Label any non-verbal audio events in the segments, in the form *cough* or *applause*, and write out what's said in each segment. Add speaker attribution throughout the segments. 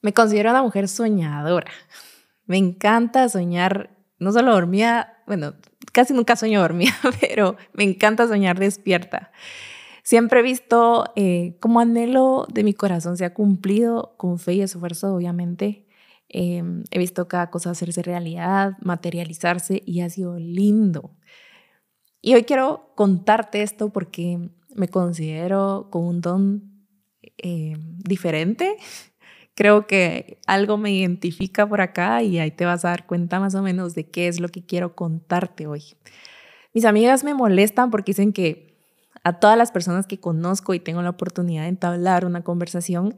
Speaker 1: Me considero una mujer soñadora. Me encanta soñar, no solo dormida, bueno, casi nunca sueño dormida, *laughs* pero me encanta soñar despierta. Siempre he visto eh, como anhelo de mi corazón se ha cumplido con fe y esfuerzo, obviamente. Em, he visto cada cosa hacerse realidad, materializarse y ha sido lindo. Y hoy quiero contarte esto porque me considero con un don eh, diferente creo que algo me identifica por acá y ahí te vas a dar cuenta más o menos de qué es lo que quiero contarte hoy. Mis amigas me molestan porque dicen que a todas las personas que conozco y tengo la oportunidad de entablar una conversación,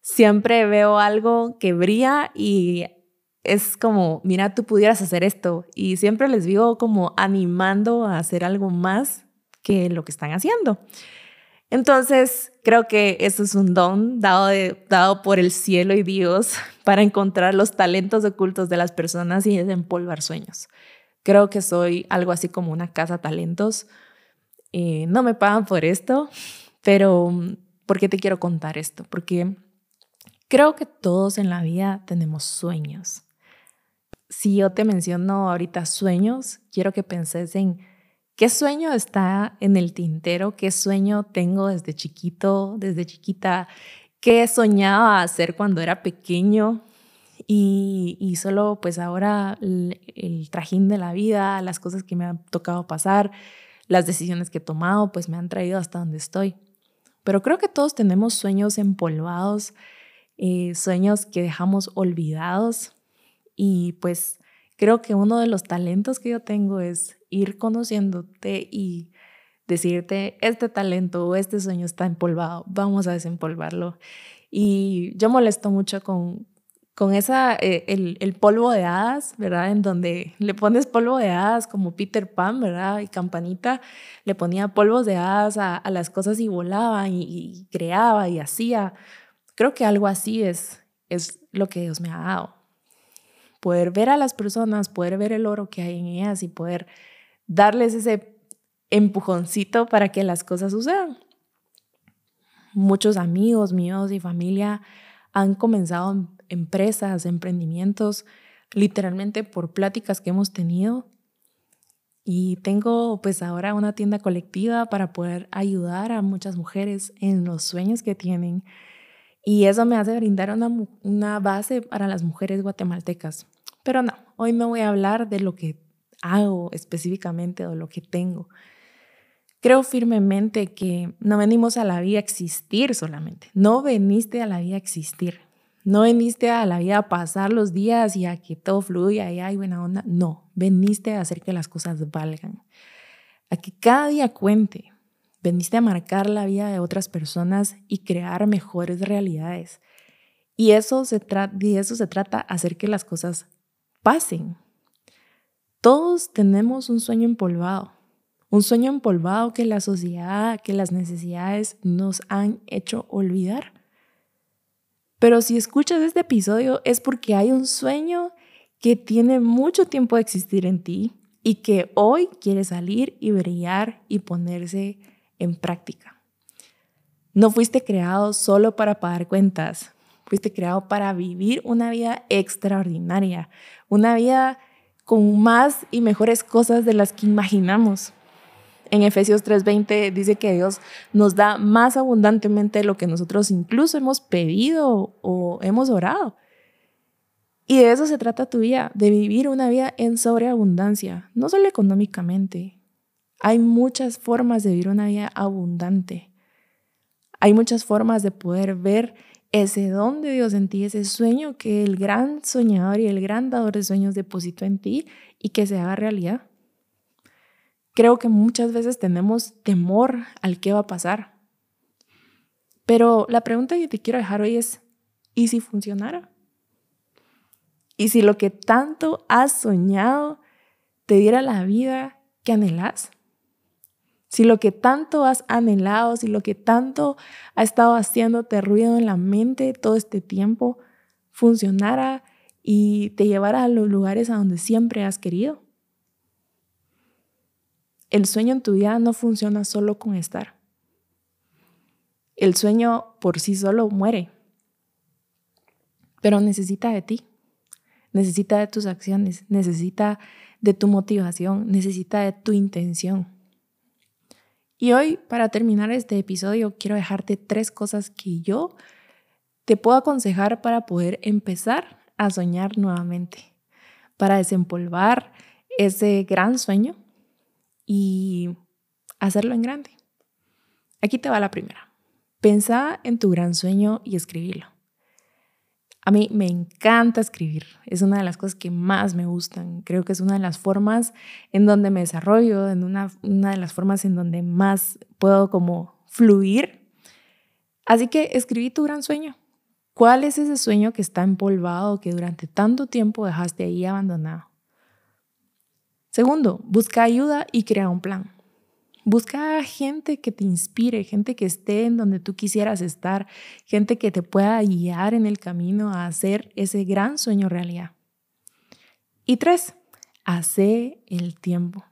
Speaker 1: siempre veo algo que brilla y es como, mira, tú pudieras hacer esto. Y siempre les vivo como animando a hacer algo más que lo que están haciendo. Entonces, creo que eso es un don dado, dado por el cielo y Dios *laughs* para encontrar los talentos ocultos de las personas y desempolvar sueños. Creo que soy algo así como una casa talentos. Eh, no me pagan por esto, pero ¿por qué te quiero contar esto? Porque creo que todos en la vida tenemos sueños. Si yo te menciono ahorita sueños, quiero que penses en ¿Qué sueño está en el tintero? ¿Qué sueño tengo desde chiquito, desde chiquita? ¿Qué soñaba hacer cuando era pequeño? Y, solo pues ahora el, el, trajín de la vida, las cosas que me han tocado pasar, las decisiones que he tomado, pues me han traído hasta donde estoy. Pero creo que todos tenemos sueños empolvados, eh, sueños que dejamos olvidados y pues creo que uno de los talentos que yo tengo es ir conociéndote y decirte, este talento o este sueño está empolvado, vamos a desempolvarlo. Y yo molesto mucho con, con esa, eh, el, el, polvo de hadas, ¿verdad? En donde le pones polvo de hadas como Peter Pan, ¿verdad? Y Campanita le ponía polvos de hadas a, a las cosas y volaba y, y, creaba y hacía. Creo que algo así es, es lo que Dios me ha dado poder ver a las personas, poder ver el oro que hay en ellas y poder darles ese empujoncito para que las cosas sucedan. Muchos amigos míos y familia han comenzado empresas, emprendimientos, literalmente por pláticas que hemos tenido. Y tengo pues ahora una tienda colectiva para poder ayudar a muchas mujeres en los sueños que tienen y eso me hace brindar una, una base para las mujeres guatemaltecas. Pero no, hoy no voy a hablar de lo que hago específicamente o lo que tengo. Creo firmemente que no venimos a la vida a existir solamente. No veniste a la vida a existir. No veniste a la vida a pasar los días y a que todo fluya y hay buena onda. No, veniste a hacer que las cosas valgan. A que cada día cuente. Veniste a marcar la vida de otras personas y crear mejores realidades. Y eso se, de eso se trata, hacer que las cosas pasen. Todos tenemos un sueño empolvado, un sueño empolvado que la sociedad, que las necesidades nos han hecho olvidar. Pero si escuchas este episodio es porque hay un sueño que tiene mucho tiempo de existir en ti y que hoy quiere salir y brillar y ponerse en práctica. No fuiste creado solo para pagar cuentas, fuiste creado para vivir una vida extraordinaria, una vida con más y mejores cosas de las que imaginamos. En Efesios 3:20 dice que Dios nos da más abundantemente de lo que nosotros incluso hemos pedido o hemos orado. Y de eso se trata tu vida, de vivir una vida en sobreabundancia, no solo económicamente, hay muchas formas de vivir una vida abundante. Hay muchas formas de poder ver ese don de Dios en ti, ese sueño que el gran soñador y el gran dador de sueños depositó en ti y que se haga realidad. Creo que muchas veces tenemos temor al qué va a pasar. Pero la pregunta que te quiero dejar hoy es, ¿y si funcionara? ¿Y si lo que tanto has soñado te diera la vida que anhelas? Si lo que tanto has anhelado, si lo que tanto ha estado haciéndote ruido en la mente todo este tiempo funcionara y te llevara a los lugares a donde siempre has querido. El sueño en tu vida no funciona solo con estar. El sueño por sí solo muere. pero necesita de ti, necesita de tus acciones, necesita de tu motivación, necesita de tu intención. Y hoy, para terminar este episodio, quiero dejarte tres cosas que yo te puedo aconsejar para poder empezar a soñar nuevamente, para desempolvar ese gran sueño y hacerlo en grande. Aquí te va la primera. Pensa en tu gran sueño y escribilo. A mí me encanta escribir, es una de las cosas que más me gustan. Creo que es una de las formas en donde me desarrollo, en una, de las formas en donde más puedo como fluir. Así que escribí tu gran sueño. ¿Cuál es ese sueño que está empolvado, que durante tanto tiempo dejaste ahí abandonado? Segundo, busca ayuda y crea un plan. Busca gente que te inspire, gente que esté en donde tú quisieras estar, gente que te pueda guiar en el camino a hacer ese gran sueño realidad. Y tres, hace el tiempo.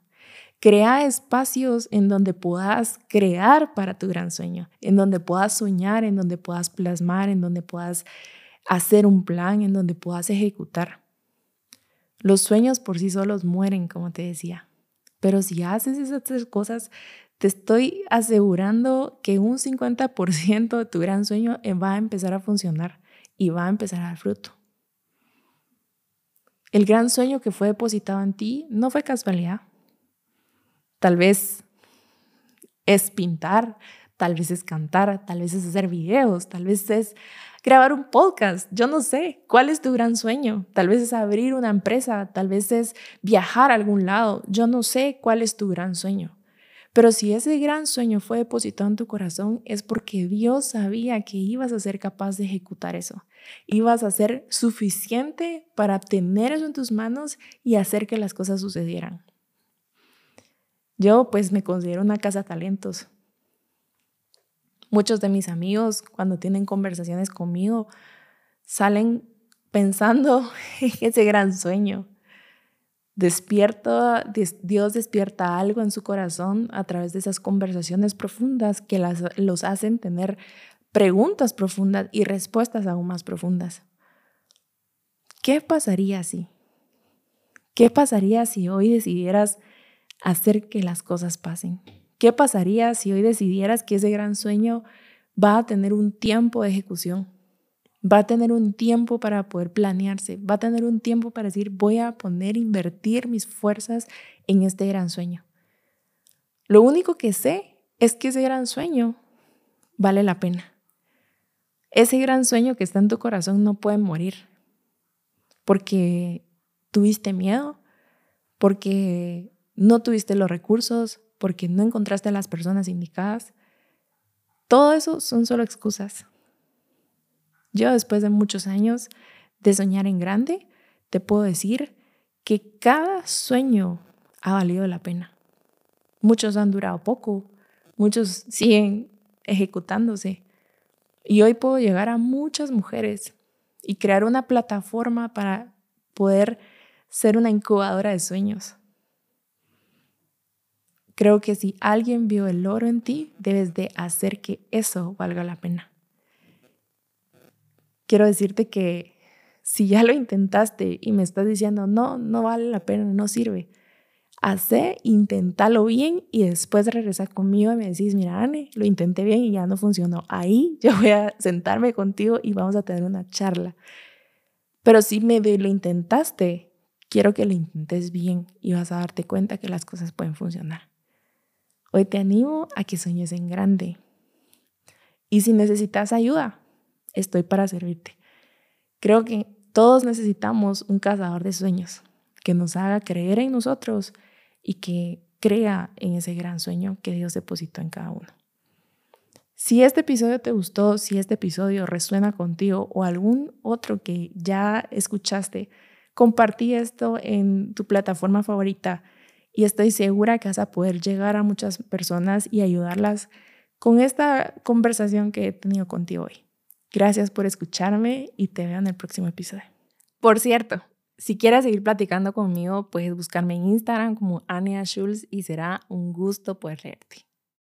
Speaker 1: Crea espacios en donde puedas crear para tu gran sueño, en donde puedas soñar, en donde puedas plasmar, en donde puedas hacer un plan, en donde puedas ejecutar. Los sueños por sí solos mueren, como te decía. Pero si haces esas tres cosas, te estoy asegurando que un 50% de tu gran sueño eh, va a empezar a funcionar y va a empezar a dar fruto. El gran sueño que fue depositado en ti no fue casualidad. Tal vez es pintar, tal vez es cantar, tal vez es hacer videos, tal vez es grabar un podcast, yo no sé, ¿cuál es tu gran sueño? Tal vez es abrir una empresa, tal vez es viajar a algún lado, yo no sé cuál es tu gran sueño. Pero si ese gran sueño fue depositado en tu corazón es porque Dios sabía que ibas a ser capaz de ejecutar eso. Ibas a ser suficiente para tener eso en tus manos y hacer que las cosas sucedieran. Yo pues me considero una casa talentos. Muchos de mis amigos cuando tienen conversaciones conmigo salen pensando *laughs* en ese gran sueño. Despierto, Dios despierta algo en su corazón a través de esas conversaciones profundas que los hacen tener preguntas profundas y respuestas aún más profundas. ¿Qué pasaría si? ¿Qué pasaría si hoy decidieras hacer que las cosas pasen? ¿Qué pasaría si hoy decidieras que ese gran sueño va a tener un tiempo de ejecución? Va a tener un tiempo para poder planearse, va a tener un tiempo para decir, voy a poner, invertir mis fuerzas en este gran sueño. Lo único que sé es que ese gran sueño vale la pena. Ese gran sueño que está en tu corazón no puede morir porque tuviste miedo, porque no tuviste los recursos, porque no encontraste a las personas indicadas. Todo eso son solo excusas. Yo después de muchos años de soñar en grande, te puedo decir que cada sueño ha valido la pena. Muchos han durado poco, muchos siguen ejecutándose. Y hoy puedo llegar a muchas mujeres y crear una plataforma para poder ser una incubadora de sueños. Creo que si alguien vio el oro en ti, debes de hacer que eso valga la pena. Quiero decirte que si ya lo intentaste y me estás diciendo, no, no vale la pena, no sirve, hace, inténtalo bien y después regresa conmigo y me decís, mira, Anne, lo intenté bien y ya no funcionó. Ahí yo voy a sentarme contigo y vamos a tener una charla. Pero si me lo intentaste, quiero que lo intentes bien y vas a darte cuenta que las cosas pueden funcionar. Hoy te animo a que sueñes en grande. Y si necesitas ayuda, estoy para servirte. Creo que todos necesitamos un cazador de sueños que nos haga creer en nosotros y que crea en ese gran sueño que Dios depositó en cada uno. Si este episodio te gustó, si este episodio resuena contigo o algún otro que ya escuchaste, compartí esto en tu plataforma favorita y estoy segura que vas a poder llegar a muchas personas y ayudarlas con esta conversación que he tenido contigo hoy. Gracias por escucharme y te veo en el próximo episodio. Por cierto, si quieres seguir platicando conmigo, puedes buscarme en Instagram como Ania Schulz y será un gusto poder leerte.